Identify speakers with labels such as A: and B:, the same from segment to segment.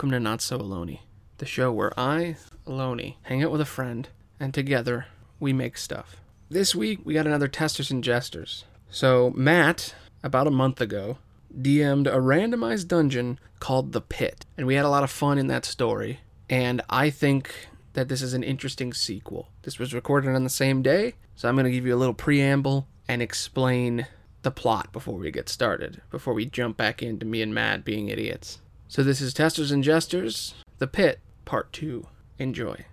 A: Welcome to Not So Alone, the show where I, Alone, hang out with a friend, and together we make stuff. This week we got another Testers and Jesters. So, Matt, about a month ago, DM'd a randomized dungeon called The Pit, and we had a lot of fun in that story. And I think that this is an interesting sequel. This was recorded on the same day, so I'm going to give you a little preamble and explain the plot before we get started, before we jump back into me and Matt being idiots. So this is Testers and Jesters, The Pit, Part 2. Enjoy.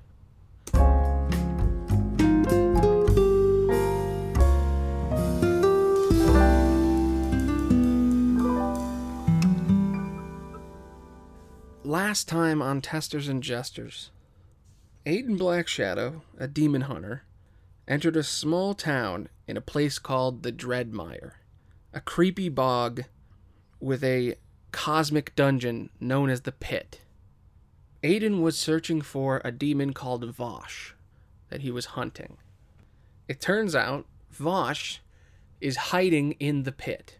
A: Last time on Testers and Jesters, Aiden Blackshadow, a demon hunter, entered a small town in a place called the Dreadmire, a creepy bog with a cosmic dungeon known as the Pit. Aiden was searching for a demon called Vosh that he was hunting. It turns out Vosh is hiding in the pit.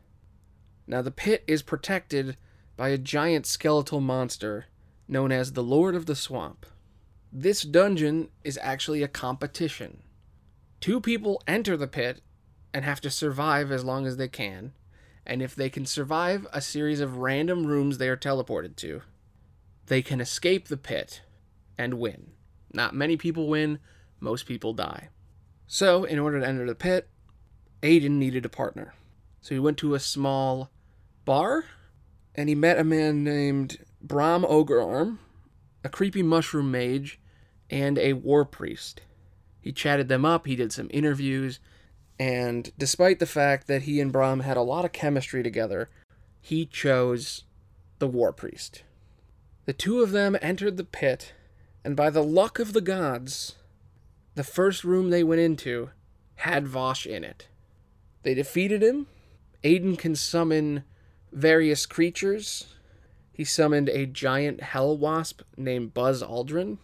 A: Now, the pit is protected by a giant skeletal monster known as the Lord of the Swamp. This dungeon is actually a competition. Two people enter the pit and have to survive as long as they can, and if they can survive a series of random rooms they are teleported to, they can escape the pit and win. Not many people win, most people die. So, in order to enter the pit, Aiden needed a partner. So he went to a small bar and he met a man named Brom Ogrearm, a creepy mushroom mage, and a war priest. He chatted them up, he did some interviews, and despite the fact that he and Brom had a lot of chemistry together, he chose the war priest. The two of them entered the pit, and by the luck of the gods, the first room they went into had Vosh in it. They defeated him. Aiden can summon various creatures. He summoned a giant hell wasp named Buzz Aldrin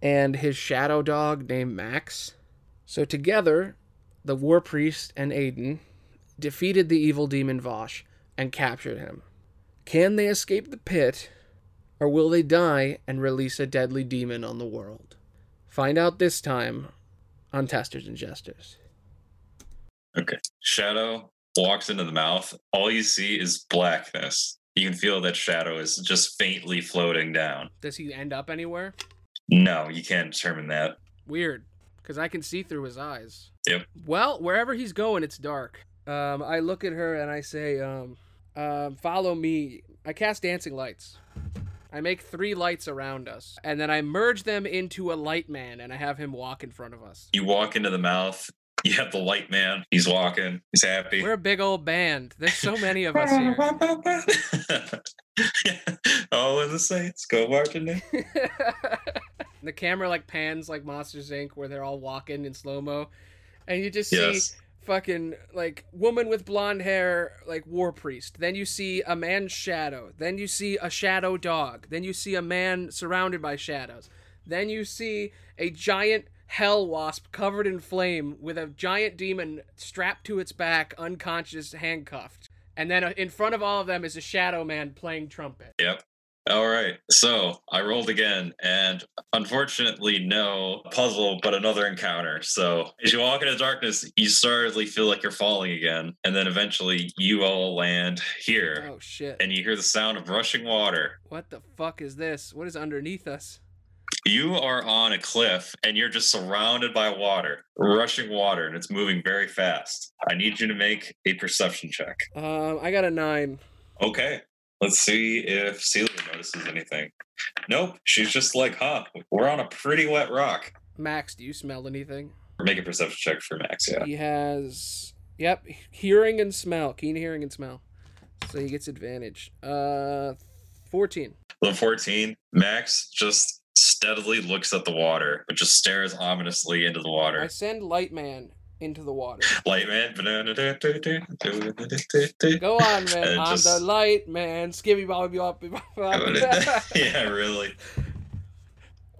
A: and his shadow dog named Max. So together, the war priest and Aiden defeated the evil demon Vosh and captured him. Can they escape the pit, or will they die and release a deadly demon on the world? Find out this time on Testers and Jesters.
B: Okay. Shadow walks into the mouth. All you see is blackness. You can feel that Shadow is just faintly floating down.
A: Does he end up anywhere?
B: No, you can't determine that.
A: Weird, because I can see through his eyes.
B: Yep.
A: Well, wherever he's going, it's dark. Um, I look at her and I say, um, uh, "Follow me." I cast dancing lights. I make three lights around us, and then I merge them into a light man, and I have him walk in front of us.
B: You walk into the mouth. You have the light man. He's walking. He's happy.
A: We're a big old band. There's so many of us here.
B: All in the saints go marching in.
A: the camera like pans like Monsters Inc., where they're all walking in slow mo, and you just see
B: Yes.
A: fucking like woman with blonde hair, like war priest. Then you see a man's shadow. Then you see a shadow dog. Then you see a man surrounded by shadows. Then you see a giant hell wasp covered in flame with a giant demon strapped to its back, unconscious, handcuffed. And then uh, in front of all of them is a shadow man playing trumpet.
B: Yep. All right. So I rolled again, and unfortunately, no puzzle, but another encounter. So as you walk into darkness, you suddenly feel like you're falling again, and then eventually you all land here,
A: Oh shit.
B: and you hear the sound of rushing water.
A: What the fuck is this? What is underneath us?
B: You are on a cliff, and you're just surrounded by water, rushing water, and it's moving very fast. I need you to make a perception check.
A: Um, I got a nine.
B: Okay. Let's see if Celia notices anything. Nope. She's just like, huh, we're on a pretty wet rock.
A: Max, do you smell anything?
B: Make a perception check for Max, yeah.
A: He has, yep, hearing and smell, keen hearing and smell. So he gets advantage. Uh, fourteen.
B: Level 14, Max just steadily looks at the water, but just stares ominously into the water.
A: I send Lightman into the water.
B: Lightman.
A: Go on, man. I'm
B: just-
A: the light man. Skibby bobby bobby bobby.
B: yeah, really.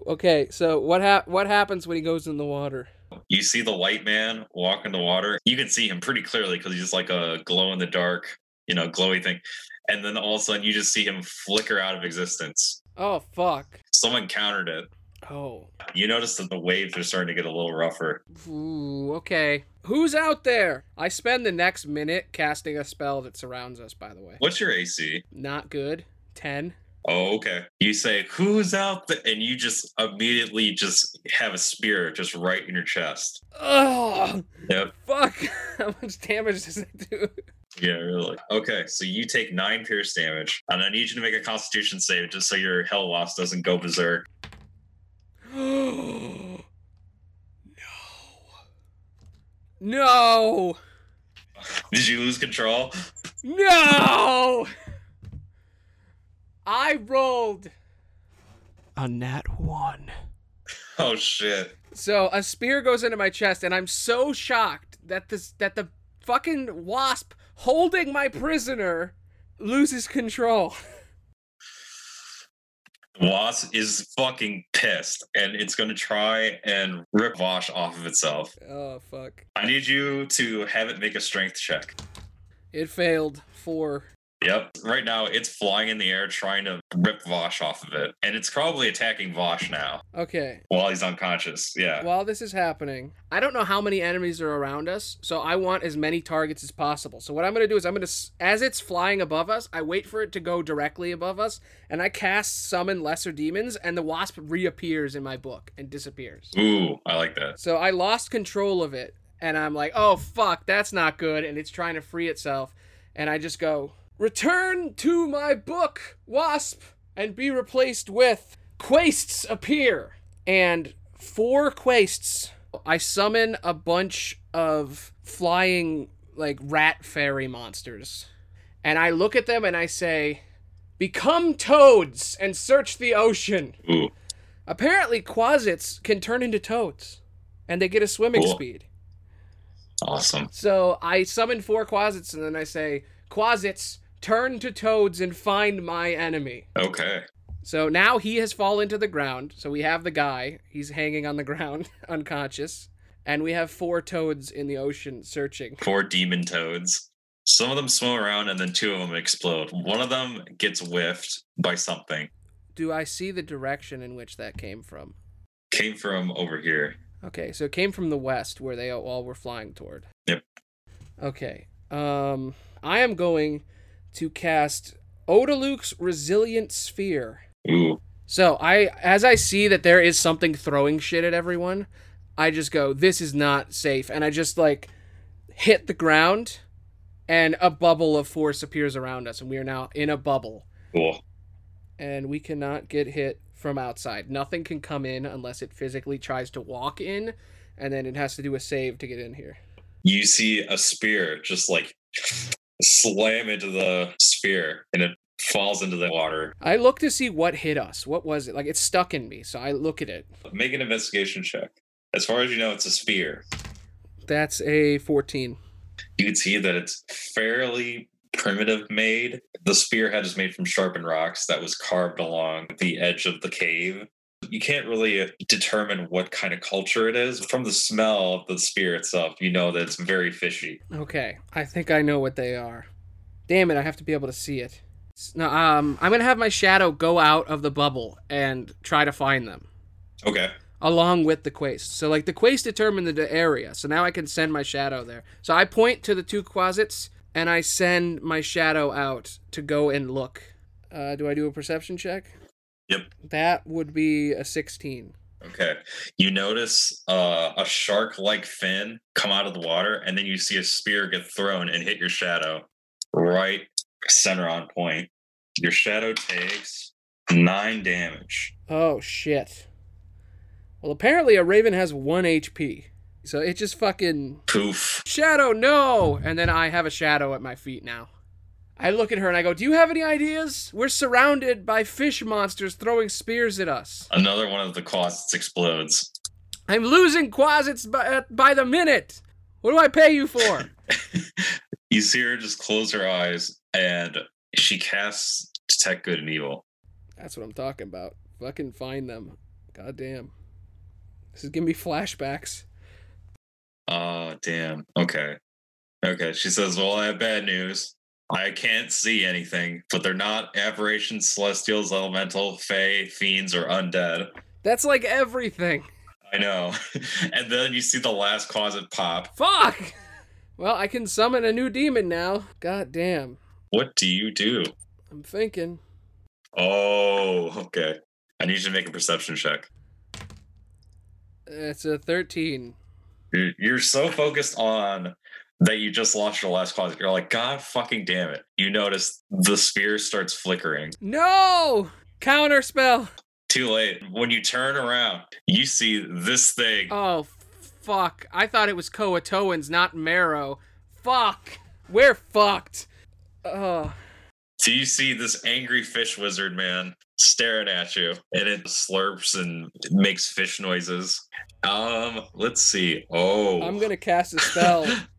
A: Okay, so what hap- what happens when he goes in the water?
B: You see the light man walk in the water. You can see him pretty clearly because he's just like a glow in the dark, you know, glowy thing. and then all of a sudden you just see him flicker out of existence.
A: Oh fuck.
B: Someone countered it.
A: Oh.
B: You notice that the waves are starting to get a little rougher.
A: Ooh, okay. Who's out there? I spend the next minute casting a spell that surrounds us, by the way.
B: What's your AC?
A: Not good. 10.
B: Oh, okay. You say, Who's out there? And you just immediately just have a spear just right in your chest.
A: Oh,
B: Yep.
A: fuck. How much damage does it do?
B: Yeah, really. Okay, so you take nine pierce damage, and I need you to make a constitution save just so your hell wasp doesn't go berserk.
A: no. No.
B: Did you lose control?
A: No. I rolled a nat 1.
B: Oh shit.
A: So a spear goes into my chest, and I'm so shocked that this that the fucking wasp holding my prisoner loses control.
B: Wasp is fucking pissed, and it's gonna try and rip Vosh off of itself.
A: Oh fuck!
B: I need you to have it make a strength check.
A: It failed. Four.
B: Yep. Right now, it's flying in the air trying to rip Vosh off of it, and it's probably attacking Vosh now
A: Okay.
B: while he's unconscious. Yeah.
A: While this is happening, I don't know how many enemies are around us, so I want as many targets as possible. So what I'm going to do is I'm going to as it's flying above us, I wait for it to go directly above us, and I cast summon lesser demons and the wasp reappears in my book and disappears.
B: Ooh, I like that.
A: So I lost control of it, and I'm like, "Oh fuck, that's not good." And it's trying to free itself, and I just go, "Return to my book, Wasp, and be replaced with Quasits appear." And four Quasits. I summon a bunch of flying like rat fairy monsters, and I look at them and I say, "Become toads and search the ocean."
B: Ooh.
A: Apparently, quasits can turn into toads, and they get a swimming
B: Cool.
A: speed.
B: Awesome.
A: So I summon four quasits, and then I say, "Quasits, turn to toads and find my enemy."
B: Okay.
A: So now he has fallen to the ground. So we have the guy; he's hanging on the ground, unconscious, and we have four toads in the ocean searching.
B: Four demon toads. Some of them swim around and then two of them explode. One of them gets whiffed by something.
A: Do I see the direction in which that came from?
B: Came from over here.
A: Okay, so it came from the west where they all were flying toward.
B: Yep.
A: Okay. Um I am going to cast Otiluke's Resilient Sphere.
B: Ooh.
A: So I as I see that there is something throwing shit at everyone, I just go, this is not safe. And I just like hit the ground and a bubble of force appears around us and we are now in a bubble.
B: Cool.
A: And we cannot get hit from outside. Nothing can come in unless it physically tries to walk in, and then it has to do a save to get in here.
B: You see a spear just like slam into the sphere and it falls into the water.
A: I look to see what hit us. What was it? Like it's stuck in me, so I look at it.
B: Make an investigation check. As far as you know, it's a spear.
A: That's a 14.
B: You can see that it's fairly primitive made. The spearhead is made from sharpened rocks that was carved along the edge of the cave. You can't really determine what kind of culture it is. From the smell of the spear itself, you know that it's very fishy.
A: Okay, I think I know what they are. Damn it, I have to be able to see it. No, um, I'm gonna have my shadow go out of the bubble and try to find them
B: Okay.
A: along with the quest. So like the quest determined the area, so now I can send my shadow there. So I point to the two quasits and I send my shadow out to go and look. Uh, do I do a perception check?
B: Yep.
A: That would be a 16.
B: Okay. You notice uh, a shark like fin come out of the water, and then you see a spear get thrown and hit your shadow right center on point. Your shadow takes nine damage.
A: Oh shit. Well, apparently a raven has 1 HP. So it just fucking
B: Poof.
A: Shadow, no! And then I have a shadow at my feet now. I look at her and I go, Do you have any ideas? We're surrounded by fish monsters throwing spears at us.
B: Another one of the quasits explodes.
A: I'm losing quasits by, uh, by the minute. What do I pay you for?
B: you see her just close her eyes, and she casts Detect Good and Evil.
A: That's what I'm talking about. Fucking find them. God damn. This is giving me flashbacks.
B: Oh, damn. Okay. Okay. She says, Well, I have bad news. I can't see anything, but they're not aberrations, celestials, elemental, fae, fiends, or undead.
A: That's like everything.
B: I know. and then you see the last quasit pop.
A: Fuck! Well, I can summon a new demon now. God damn.
B: What do you do?
A: I'm thinking.
B: Oh, okay. I need you to make a perception check.
A: It's a 13.
B: You're, you're so focused on that you just lost your last quasit. You're like, God fucking damn it. You notice the sphere starts flickering.
A: No! Counter spell!
B: Too late. When you turn around, you see this thing.
A: Oh, fuck. I thought it was Kuo-toans, not Merrow. Fuck. We're fucked. Oh.
B: So you see this angry fish wizard man staring at you, and it slurps and makes fish noises. Um, let's see. Oh,
A: I'm gonna cast a spell.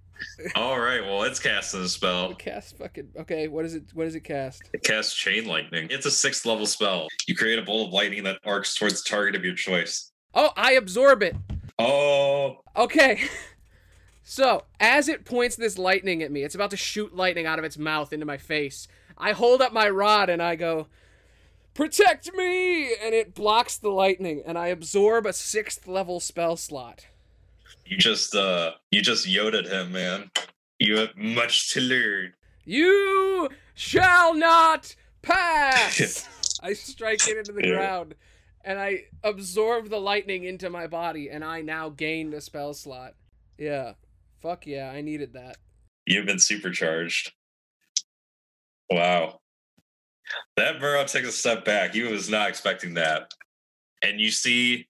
B: all right. Well, let's cast a spell.
A: cast fucking. Okay, what is it? What does it cast?
B: It casts chain lightning. It's a sixth level spell. You create a bolt of lightning that arcs towards the target of your choice.
A: Oh, I absorb it.
B: Oh,
A: Okay. So, as it points this lightning at me, it's about to shoot lightning out of its mouth into my face. I hold up my rod and I go, Protect me! And it blocks the lightning, and I absorb a sixth level spell slot.
B: You just uh, you just yoded him, man. You have much to learn.
A: You shall not pass! I strike it into the ground, and I absorb the lightning into my body, and I now gain a spell slot. Yeah. Fuck yeah, I needed that.
B: You've been supercharged. Wow. That Burrow takes a step back. He was not expecting that. And you see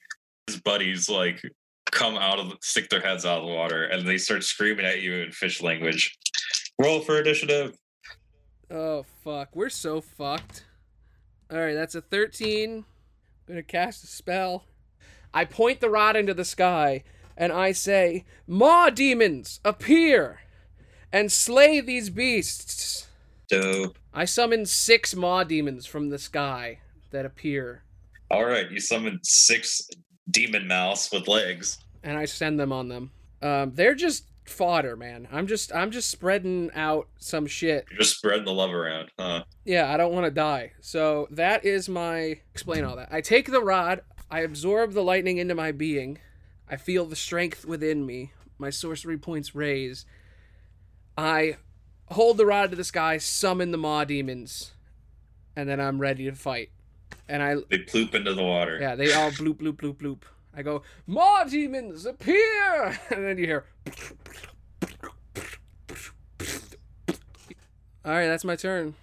B: his buddies like come out of the, stick their heads out of the water and they start screaming at you in fish language. Roll for initiative.
A: Oh fuck, we're so fucked. All right, that's a 13. I'm going to cast a spell. I point the rod into the sky and I say, "Maw demons, appear and slay these beasts."
B: Dope.
A: I summon 6 maw demons from the sky that appear
B: All right, you summoned six demon mouse with legs.
A: And I send them on them. Um, they're just fodder, man. I'm just I'm just spreading out some shit
B: You're just spreading the love around, huh?
A: Yeah, I don't want to die. So that is my explain all that. I take the rod, I absorb the lightning into my being. I feel the strength within me. My sorcery points raise. I hold the rod to the sky, summon the maw demons, and then I'm ready to fight. And I
B: They ploop into the water.
A: yeah, they all bloop bloop bloop bloop. I go, Maw demons, appear! And then you hear Alright, that's my turn.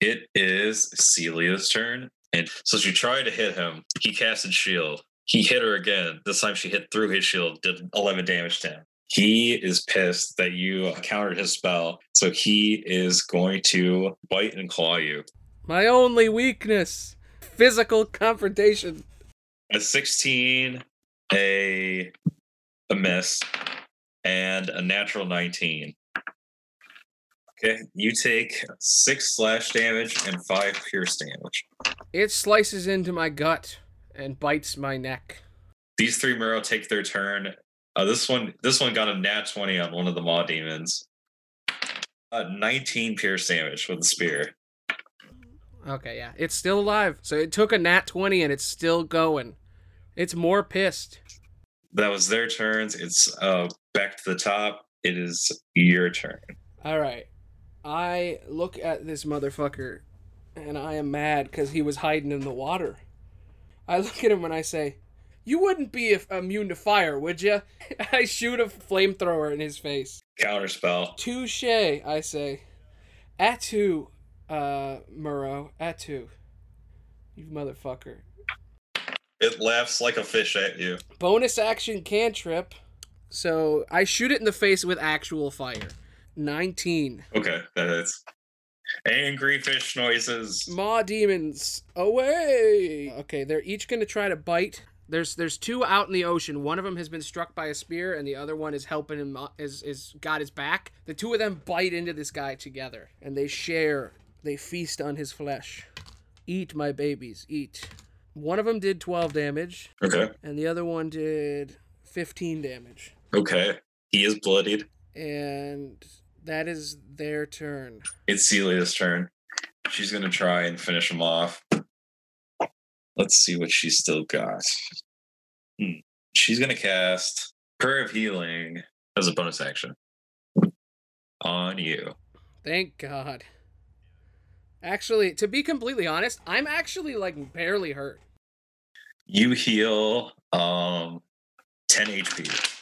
B: It is Celia's turn. And so she tried to hit him. He casted shield. He hit her again. This time she hit through his shield, did 11 damage to him. He is pissed that you countered his spell. So he is going to bite and claw you.
A: My only weakness physical confrontation.
B: A 16, a, a miss, and a natural 19. Okay, you take six slash damage and five pierce damage.
A: It slices into my gut and bites my neck.
B: these three Merrow take their turn. Uh, this one, this one got a nat twenty on one of the Maw demons. Uh, Nineteen pierce damage with the spear.
A: Okay, yeah. It's still alive. So it took a nat 20 and it's still going. It's more pissed.
B: That was their turns. It's uh, back to the top. It is your turn.
A: All right. I look at this motherfucker and I am mad because he was hiding in the water. I look at him and I say, You wouldn't be if- immune to fire, would you? I shoot a flamethrower in his face.
B: Counterspell.
A: Touche, I say. Atu, uh, Merrow. Atu. You motherfucker.
B: It laughs like a fish at you.
A: Bonus action cantrip. So I shoot it in the face with actual fire. 19.
B: Okay, that is. Angry fish noises.
A: Maw demons, away! Okay, they're each gonna try to bite. There's there's two out in the ocean. One of them has been struck by a spear, and the other one is helping him. uh, Is is got his back. The two of them bite into this guy together, and they share. They feast on his flesh. Eat my babies, eat. One of them did 12 damage,
B: Okay.
A: and the other one did 15 damage.
B: Okay. He is bloodied.
A: And That is their turn.
B: It's Celia's turn. She's gonna try and finish him off. Let's see what she's still got. Hmm. She's gonna cast Prayer of Healing as a bonus action on you.
A: Thank God. Actually, to be completely honest, I'm actually like barely hurt.
B: You heal um 10 HP.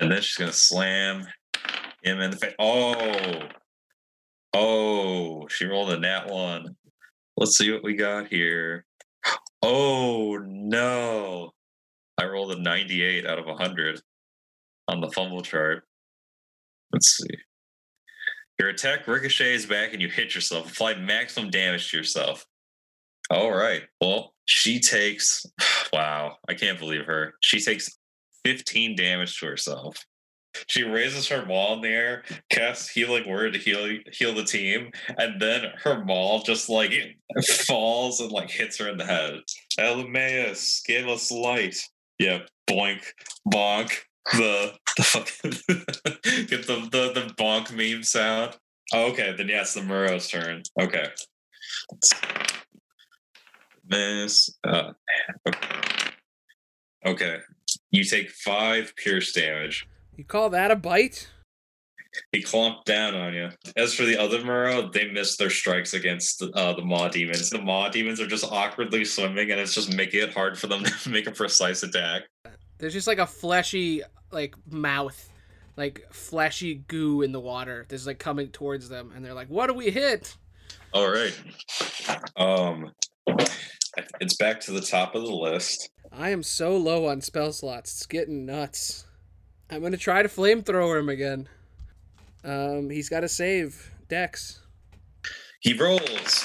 B: And then she's gonna slam him in the face. Oh, oh, she rolled a nat one. Let's see what we got here. Oh no, I rolled a 98 out of 100 on the fumble chart. Let's see. Your attack ricochets back and you hit yourself. Apply maximum damage to yourself. All right. Well, she takes. Wow, I can't believe her. She takes 15 damage to herself. She raises her maul in the air, casts healing word to heal heal the team, and then her maul just like falls and like hits her in the head. Elmaeus, give us light. Yep, boink, bonk. The the fucking get the, the the bonk meme sound. Oh, okay, then yeah, it's the Merrow's turn. Okay. Miss. Uh, okay. okay. You take five pierce damage.
A: You call that a bite?
B: He clomped down on you. As for the other Murrow, they missed their strikes against uh, the Maw Demons. The Maw Demons are just awkwardly swimming, and it's just making it hard for them to make a precise attack.
A: There's just like a fleshy, like mouth, like fleshy goo in the water. That's like coming towards them, and they're like, "What do we hit?"
B: All right. Um, it's back to the top of the list.
A: I am so low on spell slots. It's getting nuts. I'm gonna try to flamethrower him again. Um, he's got to save Dex.
B: He rolls.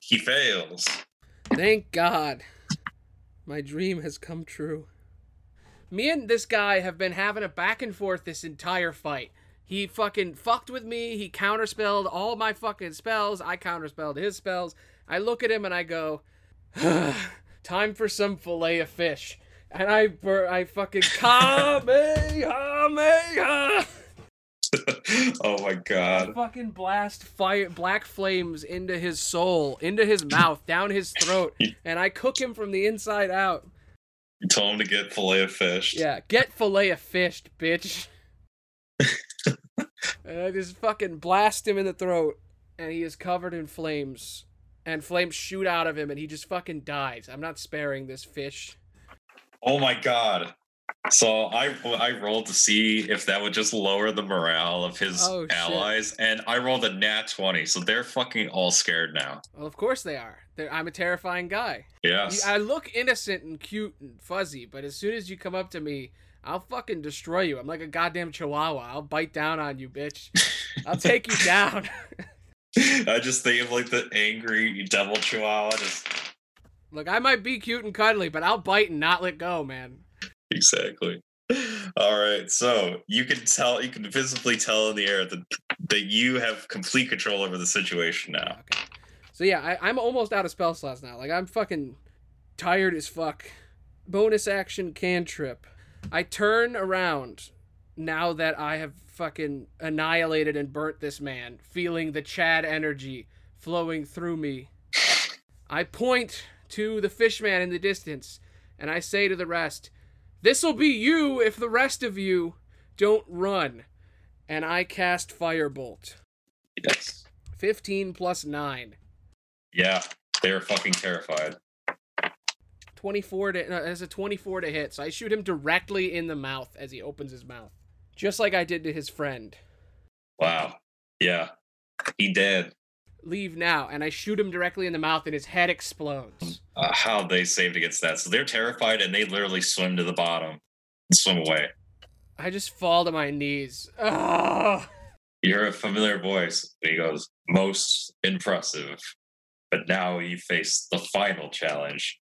B: He fails.
A: Thank God. My dream has come true. Me and this guy have been having a back and forth this entire fight. He fucking fucked with me. He counterspelled all my fucking spells. I counterspelled his spells. I look at him and I go, time for some fillet of fish. And I, I fucking Kamehameha.
B: oh my god.
A: I fucking blast fire black flames into his soul, into his mouth, down his throat, and I cook him from the inside out.
B: You told him to get fillet of fish.
A: Yeah, get fillet of fish, bitch. and I just fucking blast him in the throat, and he is covered in flames. And flames shoot out of him, and he just fucking dies. I'm not sparing this fish.
B: Oh my god. So I I rolled to see if that would just lower the morale of his oh, allies, and I rolled a nat twenty, so they're fucking all scared now.
A: Well, of course they are. They're, I'm a terrifying guy.
B: Yes.
A: I look innocent and cute and fuzzy, but as soon as you come up to me, I'll fucking destroy you. I'm like a goddamn chihuahua. I'll bite down on you, bitch. I'll take you down.
B: I just think of like the angry devil chihuahua just.
A: Look, I might be cute and cuddly, but I'll bite and not let go, man
B: exactly. All right. So you can tell, you can visibly tell in the air that that you have complete control over the situation now. Okay.
A: So yeah, I, I'm almost out of spell slots now. Like I'm fucking tired as fuck. Bonus action cantrip. I turn around now that I have fucking annihilated and burnt this man, feeling the Chad energy flowing through me. I point to the fishman in the distance, and I say to the rest, This'll be you if the rest of you don't run. And I cast Firebolt.
B: Yes.
A: 15 plus 9.
B: Yeah, they're fucking terrified.
A: 24 to no, as a 24 to hit. So I shoot him directly in the mouth as he opens his mouth. Just like I did to his friend.
B: Wow. Yeah. He dead
A: leave now and i shoot him directly in the mouth and his head explodes
B: uh, how they saved against that so they're terrified and they literally swim to the bottom and swim away
A: i just fall to my knees Ugh.
B: you hear a familiar voice and he goes most impressive but now you face the final challenge.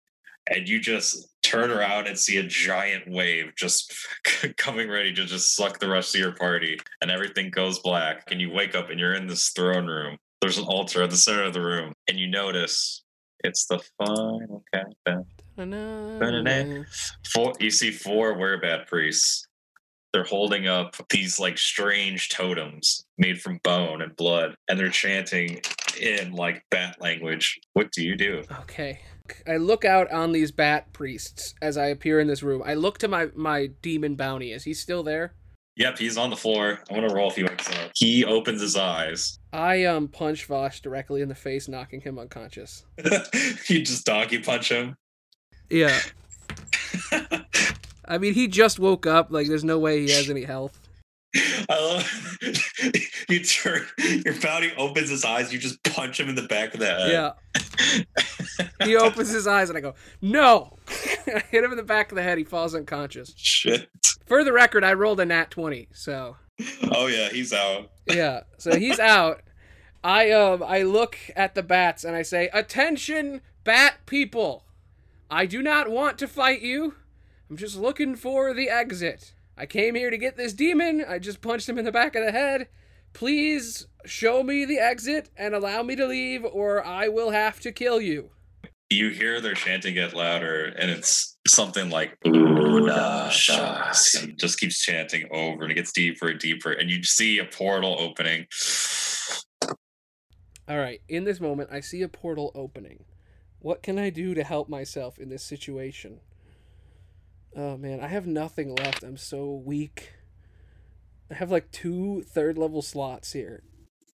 B: And you just turn around and see a giant wave just coming ready to just suck the rest of your party and everything goes black and you wake up and you're in this throne room. There's an altar at the center of the room, and you notice it's the final countdown. Four, you see four werebat priests. They're holding up these like strange totems made from bone and blood, and they're chanting in like bat language. What do you do?
A: Okay. I look out on these bat priests as I appear in this room. I look to my my demon bounty. Is he still there?
B: Yep, he's on the floor. I want to roll if he wakes up. He opens his eyes.
A: I um punch Vosh directly in the face, knocking him unconscious.
B: you just donkey punch him.
A: Yeah. I mean, he just woke up. Like, there's no way he has any health.
B: I love you turn your bounty opens his eyes, you just punch him in the back of the head.
A: Yeah. he opens his eyes and I go, No! I hit him in the back of the head, he falls unconscious.
B: Shit.
A: For the record, I rolled a nat twenty, so
B: Oh yeah, he's out.
A: Yeah. So he's out. I um I look at the bats and I say, Attention, bat people! I do not want to fight you. I'm just looking for the exit. I came here to get this demon. I just punched him in the back of the head. Please show me the exit and allow me to leave, or I will have to kill you.
B: You hear their chanting get louder, and it's something like. Just keeps chanting over, and it gets deeper and deeper, and you see a portal opening.
A: All right, in this moment, I see a portal opening. What can I do to help myself in this situation? Oh man, I have nothing left. I'm so weak. I have like two third level slots here.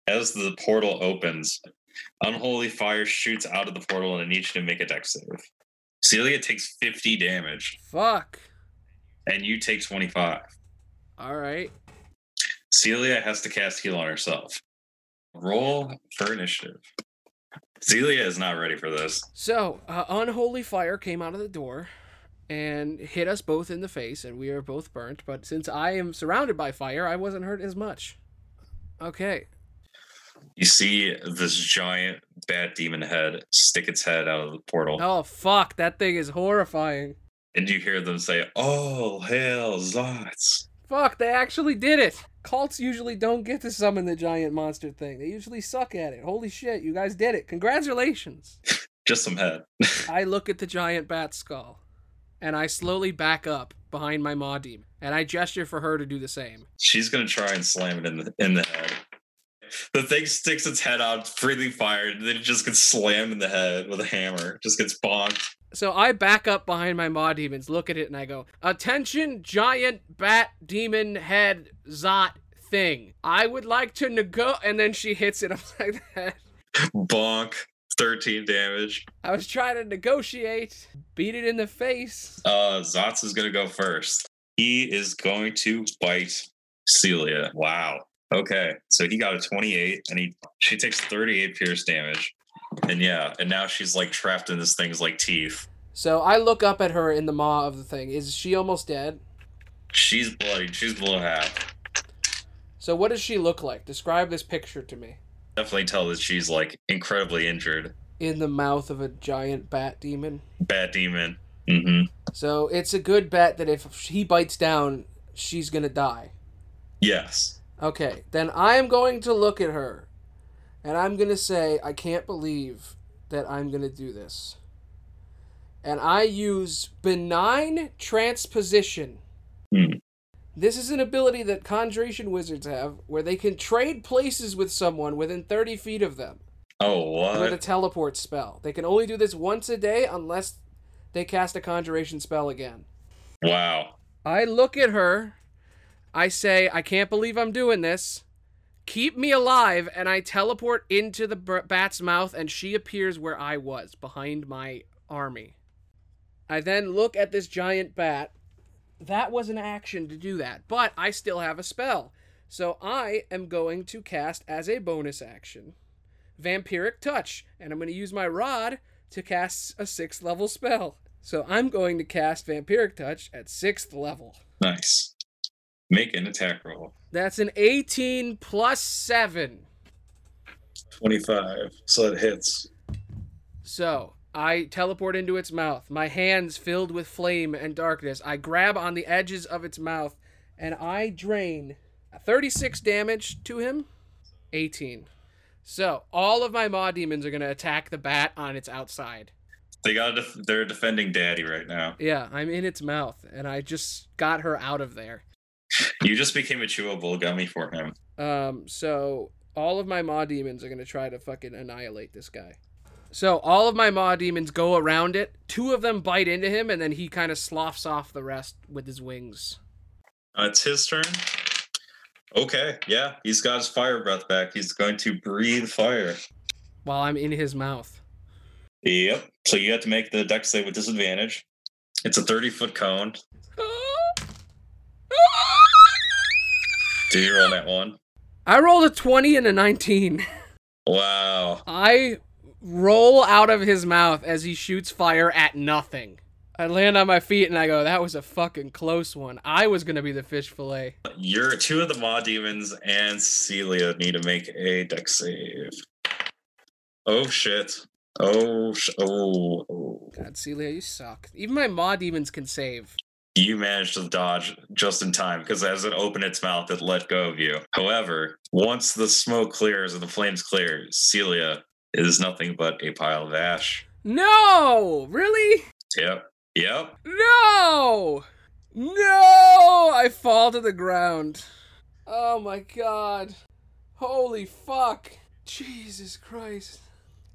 B: As the portal opens, unholy fire shoots out of the portal and I need you to make a dex save. Celia takes 50 damage
A: Fuck.
B: and you take 25.
A: All right.
B: Celia has to cast heal on herself. Roll for initiative. Celia is not ready for this.
A: So, uh, unholy fire came out of the door and hit us both in the face, and we are both burnt. But since I am surrounded by fire, I wasn't hurt as much. Okay.
B: You see this giant bat demon head stick its head out of the portal,
A: Oh fuck, that thing is horrifying.
B: and you hear them say, "Oh hail Zots!"
A: Fuck, they actually did it. Cults usually don't get to summon the giant monster thing. They usually suck at it. Holy shit, you guys did it. Congratulations.
B: Just some head.
A: I look at the giant bat skull and I slowly back up behind my maw demon and I gesture for her to do the same.
B: She's gonna try and slam it in the in the head. The thing sticks its head out, breathing fire, and then it just gets slammed in the head with a hammer. Just gets bonked.
A: So I back up behind my maw demons, look at it, and I go, Attention, giant bat demon head Zot thing. I would like to nego. And then she hits it upside the head.
B: Bonk. 13 damage.
A: I was trying to negotiate, beat it in the face.
B: Uh Zots is gonna go first. He is going to bite Celia. Wow. Okay. So he got a 28 and he she takes 38 pierce damage. And yeah, and now she's like trapped in this thing's like teeth.
A: So I look up at her in the maw of the thing. Is she almost dead?
B: She's bloody. She's below half.
A: So what does she look like? Describe this picture to me.
B: Definitely tell that she's like incredibly injured.
A: In the mouth of a giant bat demon.
B: Bat demon. Mm-hmm.
A: So it's a good bet that if he bites down, she's gonna die.
B: Yes.
A: Okay, then I am going to look at her and I'm to say, I can't believe that I'm to do this. And I use benign transposition.
B: Hmm.
A: This is an ability that conjuration wizards have where they can trade places with someone within 30 feet of them
B: Oh
A: with a teleport spell. They can only do this once a day unless they cast a conjuration spell again.
B: Wow.
A: I look at her. I say, I can't believe I'm doing this. Keep me alive. And I teleport into the bat's mouth, and she appears where I was, behind my army. I then look at this giant bat. That was an action to do that, but I still have a spell. So I am going to cast as a bonus action Vampiric Touch, and I'm going to use my rod to cast a sixth level spell. So I'm going to cast Vampiric Touch at sixth level.
B: Nice. Make an attack roll.
A: That's an 18 plus 7.
B: 25. So it hits.
A: So I teleport into its mouth, my hands filled with flame and darkness. I grab on the edges of its mouth and I drain 36 damage to him. 18. So all of my Maw demons are going to attack the bat on its outside.
B: They got. Def- they're defending Daddy right now.
A: Yeah, I'm in its mouth and I just got her out of there.
B: You just became a chewable gummy for him.
A: Um, so all of my maw demons are gonna try to fucking annihilate this guy. So all of my maw demons go around it. Two of them bite into him, and then he kind of sloughs off the rest with his wings.
B: Uh, it's his turn. Okay, yeah, he's got his fire breath back. He's going to breathe fire.
A: While I'm in his mouth.
B: Yep. So you have to make the Dex save with disadvantage. It's a 30 foot cone. Do you roll that one?
A: I rolled a 20 and a 19.
B: Wow.
A: I roll out of his mouth as he shoots fire at nothing. I land on my feet and I go, that was a fucking close one. I was going to be the fish fillet.
B: You're two of the Maw Demons and Celia need to make a Dex save. Oh shit. Oh, sh- oh, oh.
A: God, Celia, you suck. Even my maw demons can save.
B: You managed to dodge just in time because as it opened its mouth, it let go of you. However, once the smoke clears and the flames clear, Celia is nothing but a pile of ash.
A: No! Really?
B: Yep. Yep.
A: No! No! I fall to the ground. Oh my god. Holy fuck. Jesus Christ.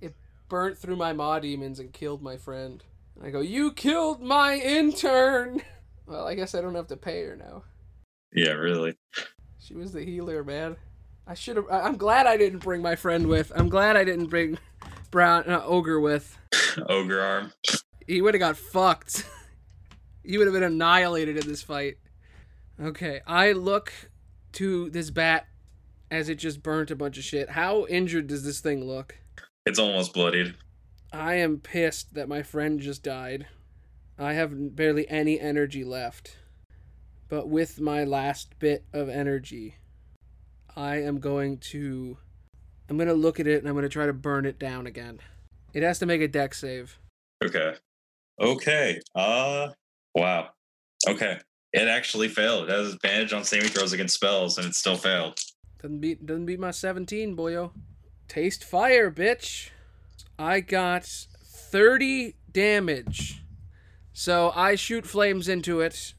A: It burnt through my maw demons and killed my friend. I go, You killed my intern! Well, I guess I don't have to pay her now.
B: Yeah, really.
A: She was the healer, man. I should have. I'm glad I didn't bring my friend with. I'm glad I didn't bring Brown uh, Ogre with.
B: Ogre arm.
A: He would have got fucked. he would have been annihilated in this fight. Okay, I look to this bat as it just burnt a bunch of shit. How injured does this thing look?
B: It's almost bloodied.
A: I am pissed that my friend just died. I have barely any energy left. But with my last bit of energy, I am going to I'm going to look at it and I'm going to try to burn it down again. It has to make a Dex save.
B: Okay. Okay. Uh wow. Okay. It actually failed. It has advantage on saving throws against spells, and it still failed.
A: Doesn't beat doesn't beat my 17, boyo. Taste fire, bitch. I got 30 damage. So I shoot flames into it,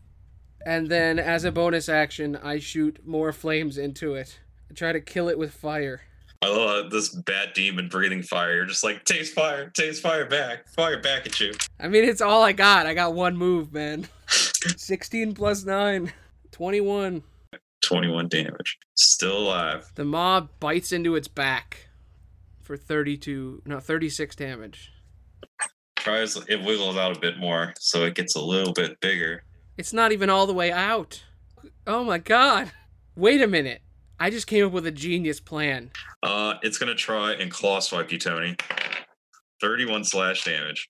A: and then as a bonus action, I shoot more flames into it. Try to kill it with fire.
B: I love this bad demon breathing fire. You're just like, taste fire, taste fire back, fire back at you.
A: I mean, it's all I got. I got one move, man. 16 plus 9, 21.
B: 21 damage. Still alive.
A: The mob bites into its back for 32, no, 36 damage.
B: Tries it wiggles out a bit more, so it gets a little bit bigger.
A: It's not even all the way out. Oh my god. Wait a minute. I just came up with a genius plan.
B: Uh, it's gonna try and claw swipe you, Tony. 31 slash damage.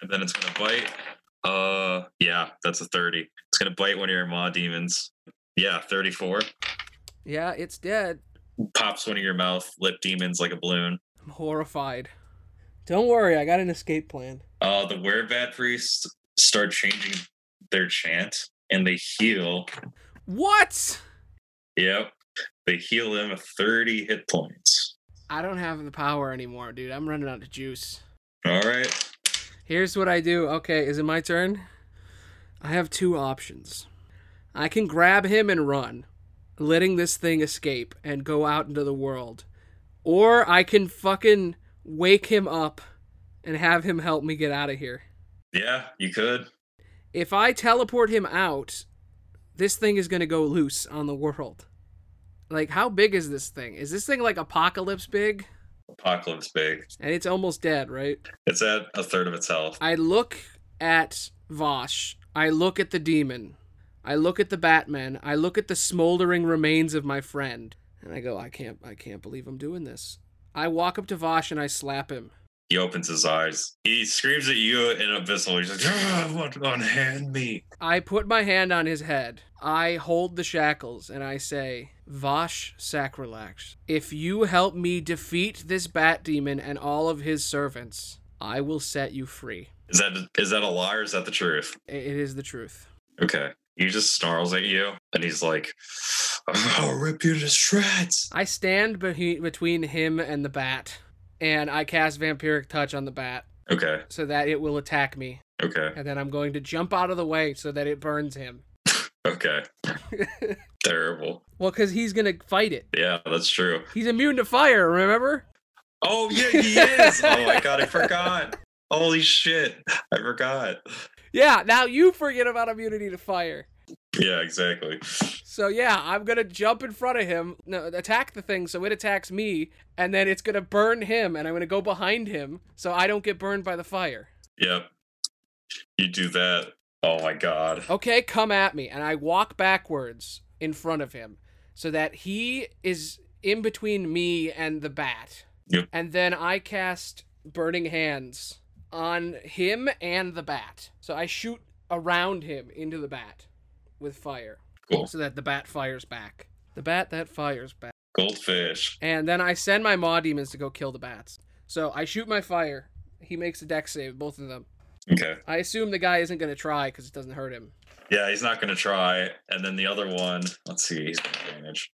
B: And then it's gonna bite. Uh yeah, that's a 30. It's gonna bite one of your maw demons. Yeah, 34.
A: Yeah, it's dead.
B: Pops one of your mouth lip demons like a balloon.
A: I'm horrified. Don't worry, I got an escape plan.
B: Uh the werebat priests start changing their chant and they heal.
A: What?
B: Yep. They heal him 30 hit points.
A: I don't have the power anymore, dude. I'm running out of juice.
B: All right.
A: Here's what I do. Okay, is it my turn? I have two options. I can grab him and run, letting this thing escape and go out into the world. Or I can fucking wake him up and have him help me get out of here.
B: Yeah, you could.
A: If I teleport him out, this thing is going to go loose on the world. Like, how big is this thing? Is this thing like apocalypse big?
B: Apocalypse big.
A: And it's almost dead, right?
B: It's at a third of its health.
A: I look at Vosh. I look at the demon. I look at the Batman. I look at the smoldering remains of my friend. And I go, I can't I can't believe I'm doing this. I walk up to Vosh and I slap him.
B: He opens his eyes. He screams at you in abyssal. He's like, "Ah, "What unhand me?"
A: I put my hand on his head. I hold the shackles and I say, Vosh Sacrolax, if you help me defeat this bat demon and all of his servants, I will set you free.
B: Is that is that a lie or is that the truth?
A: It is the truth.
B: Okay. He just snarls at you and he's like, "I'll rip you to shreds."
A: I stand be- between him and the bat, and I cast Vampiric Touch on the bat
B: Okay.
A: so that it will attack me.
B: Okay.
A: And then I'm going to jump out of the way so that it burns him.
B: Okay. Terrible.
A: well, because he's gonna fight it.
B: Yeah, that's true.
A: He's immune to fire. Remember?
B: Oh yeah, he is. oh my god, I forgot. Holy shit, I forgot.
A: Yeah. Now you forget about immunity to fire.
B: Yeah, exactly.
A: So yeah, I'm gonna jump in front of him, no, attack the thing, so it attacks me, and then it's gonna burn him, and I'm gonna go behind him, so I don't get burned by the fire.
B: Yep. You do that. Oh my god.
A: Okay, come at me, and I walk backwards in front of him, so that he is in between me and the bat.
B: Yep.
A: And then I cast Burning Hands on him and the bat. So I shoot around him into the bat with fire,
B: Cool.
A: so that the bat fires back. The bat that fires back.
B: Goldfish.
A: And then I send my Maw Demons to go kill the bats. So I shoot my fire. He makes a Dex save, both of them.
B: Okay.
A: I assume the guy isn't going to try because it doesn't hurt him.
B: Yeah, he's not gonna try. And then the other one, let's see, he's gonna damage.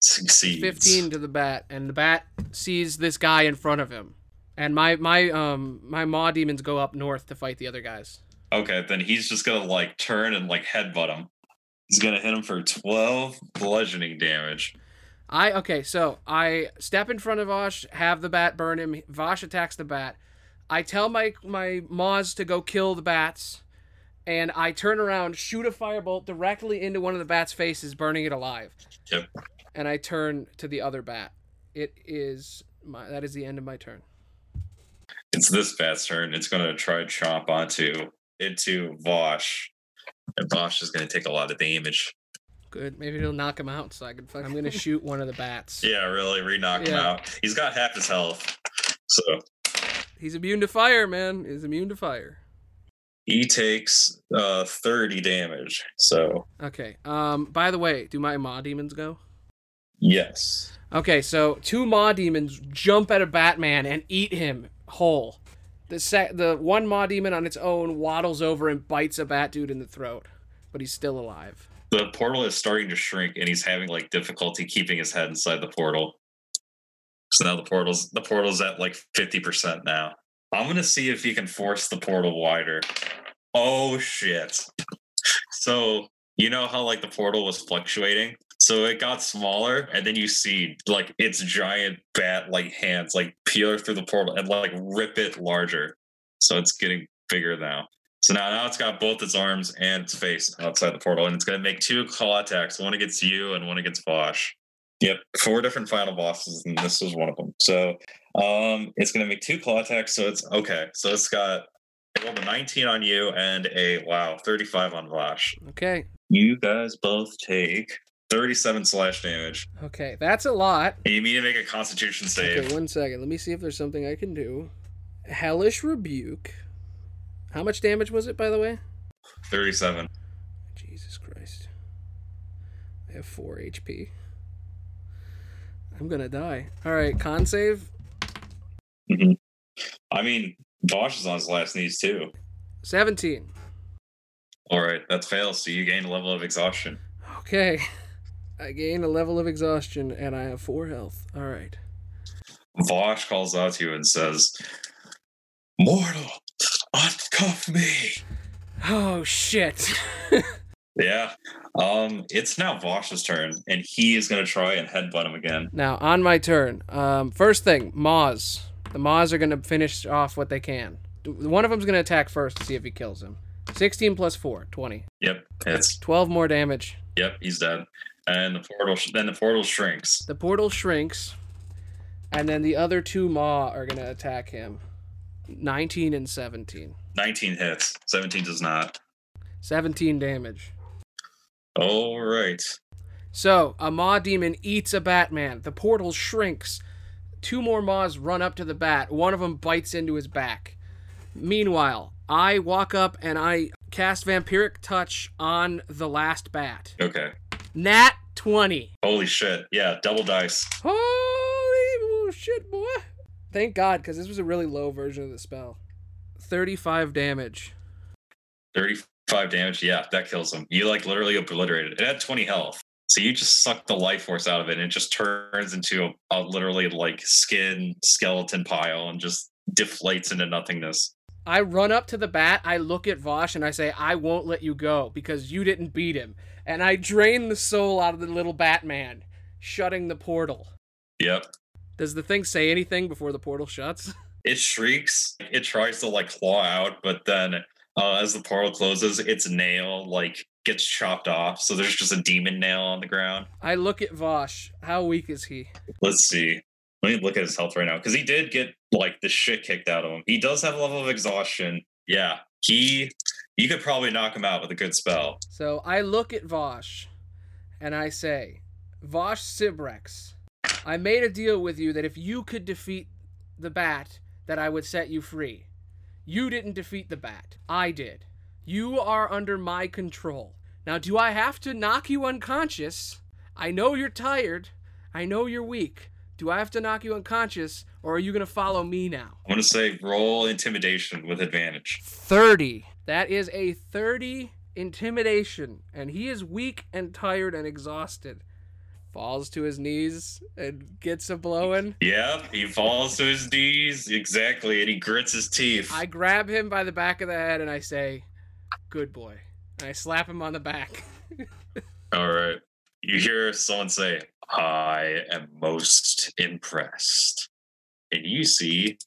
B: Succeeds.
A: 15 to the bat, and the bat sees this guy in front of him. And my my um my Maw Demons go up north to fight the other guys.
B: Okay, then he's just gonna like turn and like headbutt him. He's gonna hit him for twelve bludgeoning damage.
A: I okay, so I step in front of Vosh, have the bat burn him. Vosh attacks the bat. I tell my my Maws to go kill the bats, and I turn around, shoot a firebolt directly into one of the bats' faces, burning it alive.
B: Yep.
A: And I turn to the other bat. It is my that is the end of my turn.
B: It's this bat's turn. It's gonna try to chomp onto into Vosh. And Vosh is gonna take a lot of damage.
A: Good. Maybe it'll knock him out so I can fuck. I'm gonna shoot one of the bats.
B: Yeah, really, re-knock him out. He's got half his health. So
A: He's immune to fire, man. He's immune to fire.
B: he takes uh 30 damage. So
A: Okay. Um. By the way, do my Maw Demons go?
B: yes.
A: Okay, so two Maw Demons jump at a Batman and eat him whole. The sec- the one Maw Demon on its own waddles over and bites a Bat Dude in the throat, but he's still alive.
B: The portal is starting to shrink and he's having like difficulty keeping his head inside the portal. So now the portal's the portal's at like 50% now. I'm gonna see if he can force the portal wider. Oh shit. So you know how like the portal was fluctuating? So it got smaller, and then you see like its giant bat like hands like peel through the portal and like rip it larger. So it's getting bigger now. So now, now it's got both its arms and its face outside the portal, and it's going to make two claw attacks: one against you and one against Vosh. Yep, four different final bosses, and this is one of them. So um, it's going to make two claw attacks. So it's okay. So it's got it rolled a 19 on you and a wow 35 on Vosh.
A: Okay.
B: You guys both take 37 slash damage.
A: Okay, that's a lot.
B: And you need to make a Constitution save.
A: Okay, one second. Let me see if there's something I can do. Hellish Rebuke. How much damage was it, by the way?
B: 37.
A: Jesus Christ. I have 4 HP. I'm gonna die. Alright, con save. Mm-hmm.
B: I mean, Vosh is on his last knees too.
A: 17.
B: All right, that fails. So you gain a level of exhaustion.
A: Okay. I gain a level of exhaustion and I have 4 health. Alright.
B: Vosh calls out to you and says, Mortal, uncuff me.
A: Oh shit.
B: Yeah. Um, it's now Vosh's turn, and he is gonna try and headbutt him again.
A: now, on my turn. Um, first thing, Maws. The Maws are gonna finish off what they can. One of them's gonna attack first to see if he kills him. 16 plus 4, 20.
B: Yep, it's
A: 12 more damage.
B: yep, he's dead. And the portal then the portal shrinks.
A: The portal shrinks, and then the other two Maw are gonna attack him. 19 and 17.
B: 19 hits, 17 does not.
A: 17 damage.
B: All right.
A: So, a Maw demon eats a Batman. The portal shrinks. Two more Maws run up to the bat. One of them bites into his back. Meanwhile, I walk up and I cast Vampiric Touch on the last bat.
B: Okay.
A: Nat 20.
B: Holy shit. Yeah, double dice.
A: Holy shit, boy. Thank God, because this was a really low version of the spell. 35 damage.
B: 35 damage. Yeah, that kills him. You like literally obliterated it. It had 20 health. So you just suck the life force out of it and it just turns into a, a literally like skin skeleton pile and just deflates into nothingness.
A: I run up to the bat, I look at Vosh, and I say, I won't let you go because you didn't beat him. and I drain the soul out of the little Batman, shutting the portal.
B: Yep.
A: Does the thing say anything before the portal shuts?
B: It shrieks. It tries to like claw out, but then uh, as the portal closes, its nail like gets chopped off. So there's just a demon nail on the ground.
A: I look at Vosh. How weak is he?
B: Let's see. Let me look at his health right now because he did get like the shit kicked out of him. He does have a level of exhaustion. Yeah, he. You could probably knock him out with a good spell.
A: So I look at Vosh and I say, Vosh Sibrex, I made a deal with you that if you could defeat the bat, that I would set you free. You didn't defeat the bat. I did. You are under my control. Now, do I have to knock you unconscious? I know you're tired. I know you're weak. Do I have to knock you unconscious, or are you going to follow me now?
B: I'm gonna say roll intimidation with advantage.
A: 30. That is a 30 intimidation, and he is weak and tired and exhausted. Falls to his knees and gets a blowing.
B: Yep, he falls to his knees exactly, and he grits his teeth.
A: I grab him by the back of the head and I say, Good boy. And I slap him on the back.
B: All right. You hear someone say, I am most impressed. And you see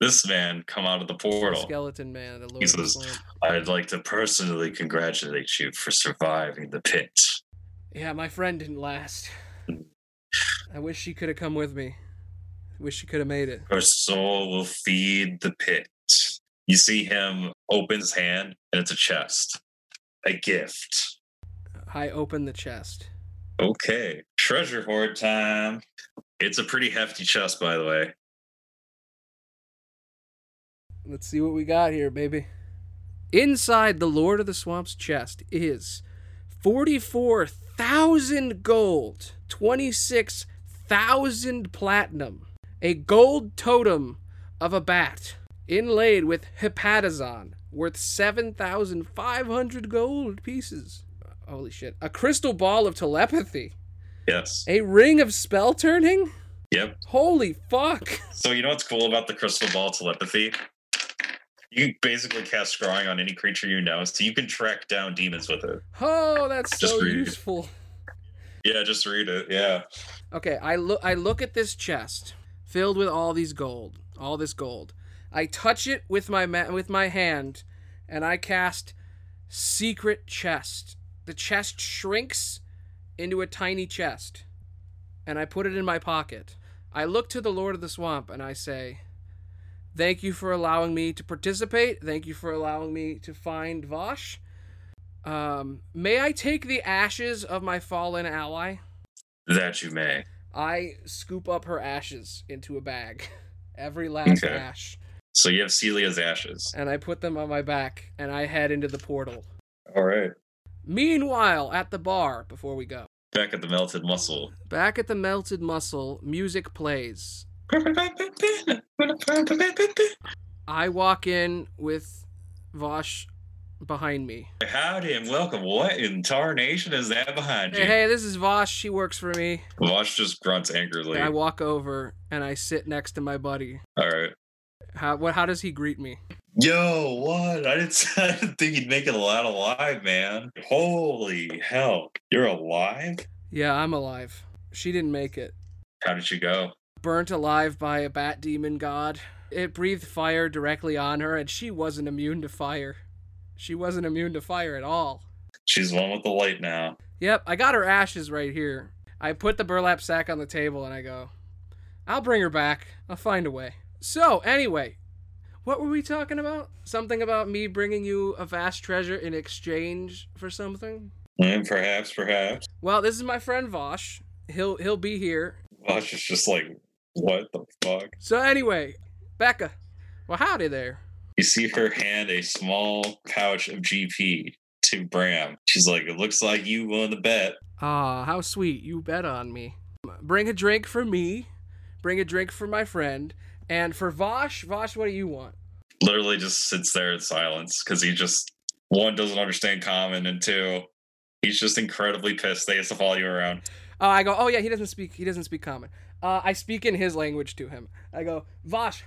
B: this man come out of the portal.
A: Skeleton man,
B: He says- I'd like to personally congratulate you for surviving the pit.
A: Yeah, my friend didn't last. I wish she could have come with me. Wish she could have made it.
B: Her soul will feed the pit. You see him open his hand, and it's a chest. A gift.
A: I open the chest.
B: Okay. Treasure hoard time. It's a pretty hefty chest, by the way.
A: Let's see what we got here, baby. Inside the Lord of the Swamp's chest is 44,000 gold, 26,000 platinum, a gold totem of a bat inlaid with hepatizon worth 7,500 gold pieces. Holy shit. A crystal ball of telepathy,
B: Yes.
A: a ring of spell turning.
B: Yep.
A: Holy fuck.
B: So you know what's cool about the crystal ball telepathy? You can basically cast scrying on any creature you know, so you can track down demons with it.
A: Oh, that's
B: Just
A: so
B: read it.
A: useful.
B: Yeah, just read it. Yeah.
A: Okay, I look I look at this chest filled with all these gold, all this gold. I touch it with my ma- with my hand and I cast secret chest. The chest shrinks into a tiny chest and I put it in my pocket. I look to the Lord of the Swamp and I say, "Thank you for allowing me to participate. Thank you for allowing me to find Vosh. Um, may I take the ashes of my fallen ally?"
B: That you may.
A: I scoop up her ashes into a bag, every last
B: Okay.
A: ash,
B: So you have Celia's ashes.
A: and I put them on my back, and I head into the portal.
B: All right.
A: Meanwhile, at the bar, before we go,
B: Back at the melted muscle.
A: back at the melted muscle, music plays. I walk in with Vosh behind me.
B: Howdy and welcome. What in tarnation is that behind you?
A: Hey, hey, this is Vosh. She works for me.
B: Vosh just grunts angrily.
A: I walk over and I sit next to my buddy.
B: All right.
A: How what? How does he greet me?
B: Yo, what? I didn't, I didn't think you'd make it out alive, man. Holy hell. You're alive?
A: Yeah, I'm alive. She didn't make it.
B: How did you go?
A: Burnt alive by a bat demon god. It breathed fire directly on her, and she wasn't immune to fire. She wasn't immune to fire at all.
B: She's one with the light now.
A: Yep, I got her ashes right here. I put the burlap sack on the table and I go, I'll bring her back. I'll find a way. So, anyway, what were we talking about? Something about me bringing you a vast treasure in exchange for something?
B: And perhaps, perhaps.
A: Well, this is my friend Vosh. He'll he'll be here.
B: Vosh is just like, what the fuck?
A: So anyway, Becca. Well, howdy there.
B: You see her hand a small pouch of GP to Bram. She's like, it looks like you won the bet.
A: Ah, how sweet. You bet on me. Bring a drink for me. Bring a drink for my friend. And for Vosh, Vosh, what do you want?
B: Literally just sits there in silence because he just, one, doesn't understand common, and two, he's just incredibly pissed they has to follow you around.
A: Uh, I go, oh yeah, he doesn't speak. He doesn't speak common. Uh, I speak in his language to him. I go, Vosh.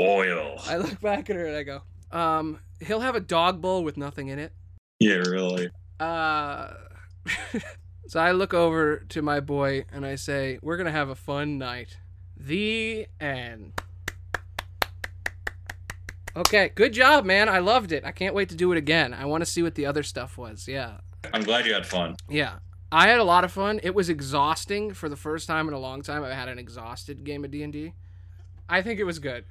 B: Oil.
A: I look back at her and I go, um, he'll have a dog bowl with nothing in it.
B: Yeah, really.
A: Uh, so I look over to my boy and I say, "We're gonna have a fun night." The end. Okay, good job, man. I loved it. I can't wait to do it again. I want to see what the other stuff was. Yeah.
B: I'm glad you had fun.
A: Yeah. I had a lot of fun. It was exhausting for the first time in a long time. I've had an exhausted game of D&D. I think it was good.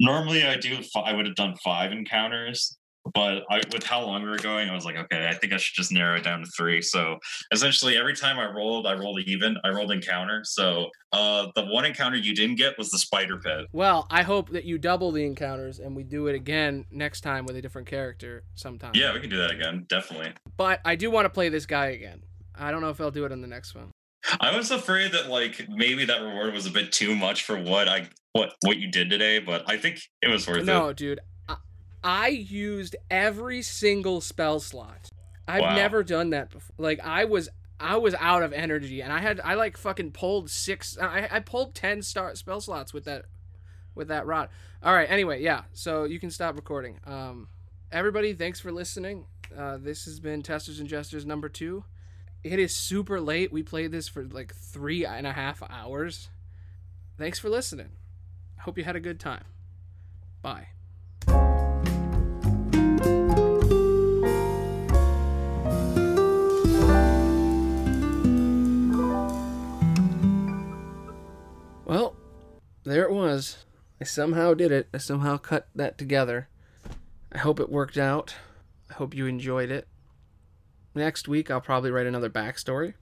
B: Normally, I do. I would have done five encounters, but I, with how long we were going, I was like, okay, I think I should just narrow it down to three. So essentially, every time I rolled, I rolled even. I rolled encounter. So uh, the one encounter you didn't get was the spider pit.
A: Well, I hope that you double the encounters and we do it again next time with a different character sometime.
B: Yeah, we can do that again, definitely.
A: But I do want to play this guy again. I don't know if I'll do it on the next one.
B: I was afraid that like maybe that reward was a bit too much for what I what what you did today, but I think it was worth
A: No,
B: it.
A: No, dude. I, used every single spell slot. I've
B: Wow.
A: never done that before. Like I was I was out of energy and I had I like fucking pulled six I, I pulled 10 star spell slots with that with that rod. All right, anyway, yeah. So you can stop recording. Um everybody, thanks for listening. Uh, this has been Testers and Jesters number 2. It is super late. We played this for like three and a half hours. Thanks for listening. Hope you had a good time. Bye. There it was. I somehow did it. I somehow cut that together. I hope it worked out. I hope you enjoyed it. Next week, I'll probably write another backstory.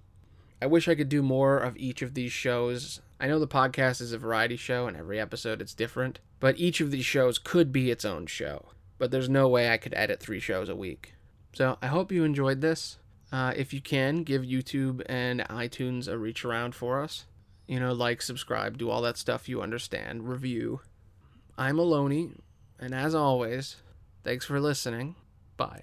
A: I wish I could do more of each of these shows. I know the podcast is a variety show, and every episode it's different, but each of these shows could be its own show. But there's no way I could edit three shows a week. So I hope you enjoyed this. Uh, if you can, give YouTube and iTunes a reach around for us. You know, like, subscribe, do all that stuff you understand, review. I'm Aloni, and as always, thanks for listening. Bye.